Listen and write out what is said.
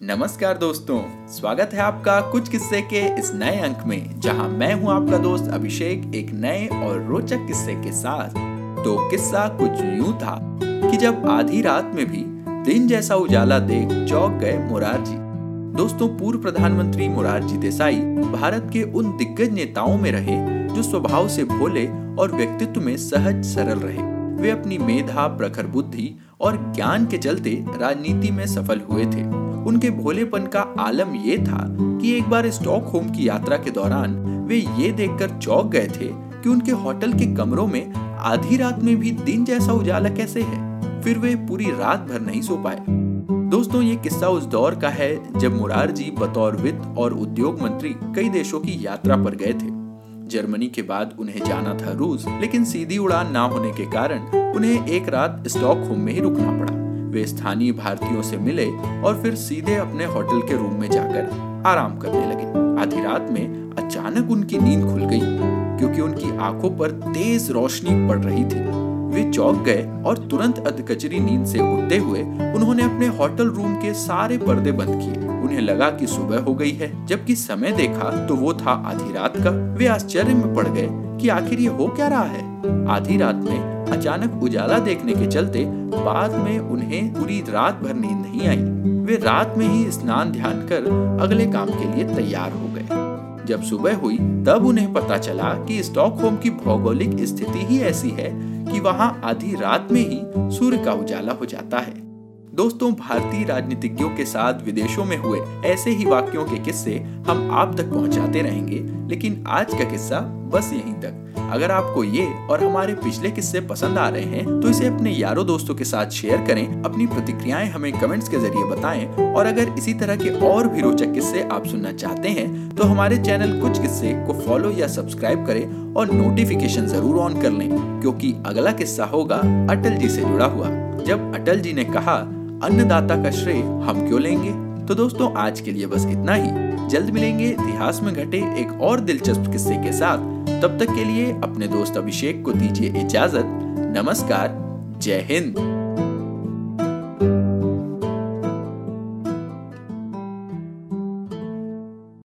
नमस्कार दोस्तों, स्वागत है आपका कुछ किस्से के इस नए अंक में, जहाँ मैं हूँ आपका दोस्त अभिषेक एक नए और रोचक किस्से के साथ। तो किस्सा कुछ यूँ था कि जब आधी रात में भी दिन जैसा उजाला देख चौक गए मुरारजी। दोस्तों, पूर्व प्रधानमंत्री मुरारजी देसाई भारत के उन दिग्गज नेताओं में रहे जो स्वभाव से भोले और व्यक्तित्व में सहज सरल रहे। वे अपनी मेधा, प्रखर बुद्धि और ज्ञान के चलते राजनीति में सफल हुए थे। उनके भोलेपन का आलम ये था कि एक बार स्टॉकहोम की यात्रा के दौरान वे ये देखकर चौंक गए थे कि उनके होटल के कमरों में आधी रात में भी दिन जैसा उजाला कैसे है। फिर वे पूरी रात भर नहीं सो पाए। दोस्तों, ये किस्सा उस दौर का है जब मुरारजी बतौर वित्त और उद्योग मंत्री कई देशों की यात्रा पर गए थे। जर्मनी के बाद उन्हें जाना था रूस, लेकिन सीधी उड़ान ना होने के कारण उन्हें एक रात स्टॉकहोम में ही रुकना पड़ा। वे स्थानीय भारतीयों से मिले और फिर सीधे अपने होटल के रूम में जाकर आराम करने लगे। आधी रात में अचानक उनकी नींद खुल गई, क्योंकि उनकी आँखों पर तेज रोशनी पड़ रही थी। वे चौक गए और तुरंत अधकचरी नींद से उठते हुए उन्होंने अपने होटल रूम के सारे पर्दे बंद किए। उन्हें लगा कि सुबह हो गई है, जबकि समय देखा तो वो था आधी रात का। वे आश्चर्य में पड़ गए कि आखिर ये हो क्या रहा है? आधी रात में अचानक उजाला देखने के चलते बाद में उन्हें पूरी रात भर नींद नहीं आई। वे रात में ही स्नान ध्यान कर अगले काम के लिए तैयार हो गए। जब सुबह हुई, तब उन्हें पता चला कि स्टॉकहोम की भौगोलिक स्थिति ही ऐसी है कि वहाँ आधी रात में ही सूर्य का उजाला हो जाता है। दोस्तों, भारतीय राजनीतिज्ञों के साथ विदेशों में हुए ऐसे ही वाक्यों के किस्से हम आप तक पहुंचाते रहेंगे, लेकिन आज का किस्सा बस यहीं तक। अगर आपको ये और हमारे पिछले किस्से पसंद आ रहे हैं तो इसे अपने यारों दोस्तों के साथ शेयर करें, अपनी प्रतिक्रियाएँ हमें कमेंट्स के ज़रिए बताएँ, और अगर इसी तरह के और भी रोचक किस्से आप सुनना चाहते हैं तो हमारे चैनल कुछ किस्से को फॉलो या सब्सक्राइब करें और नोटिफिकेशन ज़रूर ऑन कर लें, क्योंकि अगला किस्सा होगा अटल जी से जुड़ा हुआ। जब अटल जी ने कहा अन्नदाता का श्रेय हम क्यों लेंगे? तो दोस्तों, आज के लिए बस इतना ही। जल्द मिलेंगे इतिहास में घटे एक और दिलचस्प किस्से के साथ। तब तक के लिए अपने दोस्त अभिषेक को दीजिए इजाज़त। नमस्कार, जय हिंद।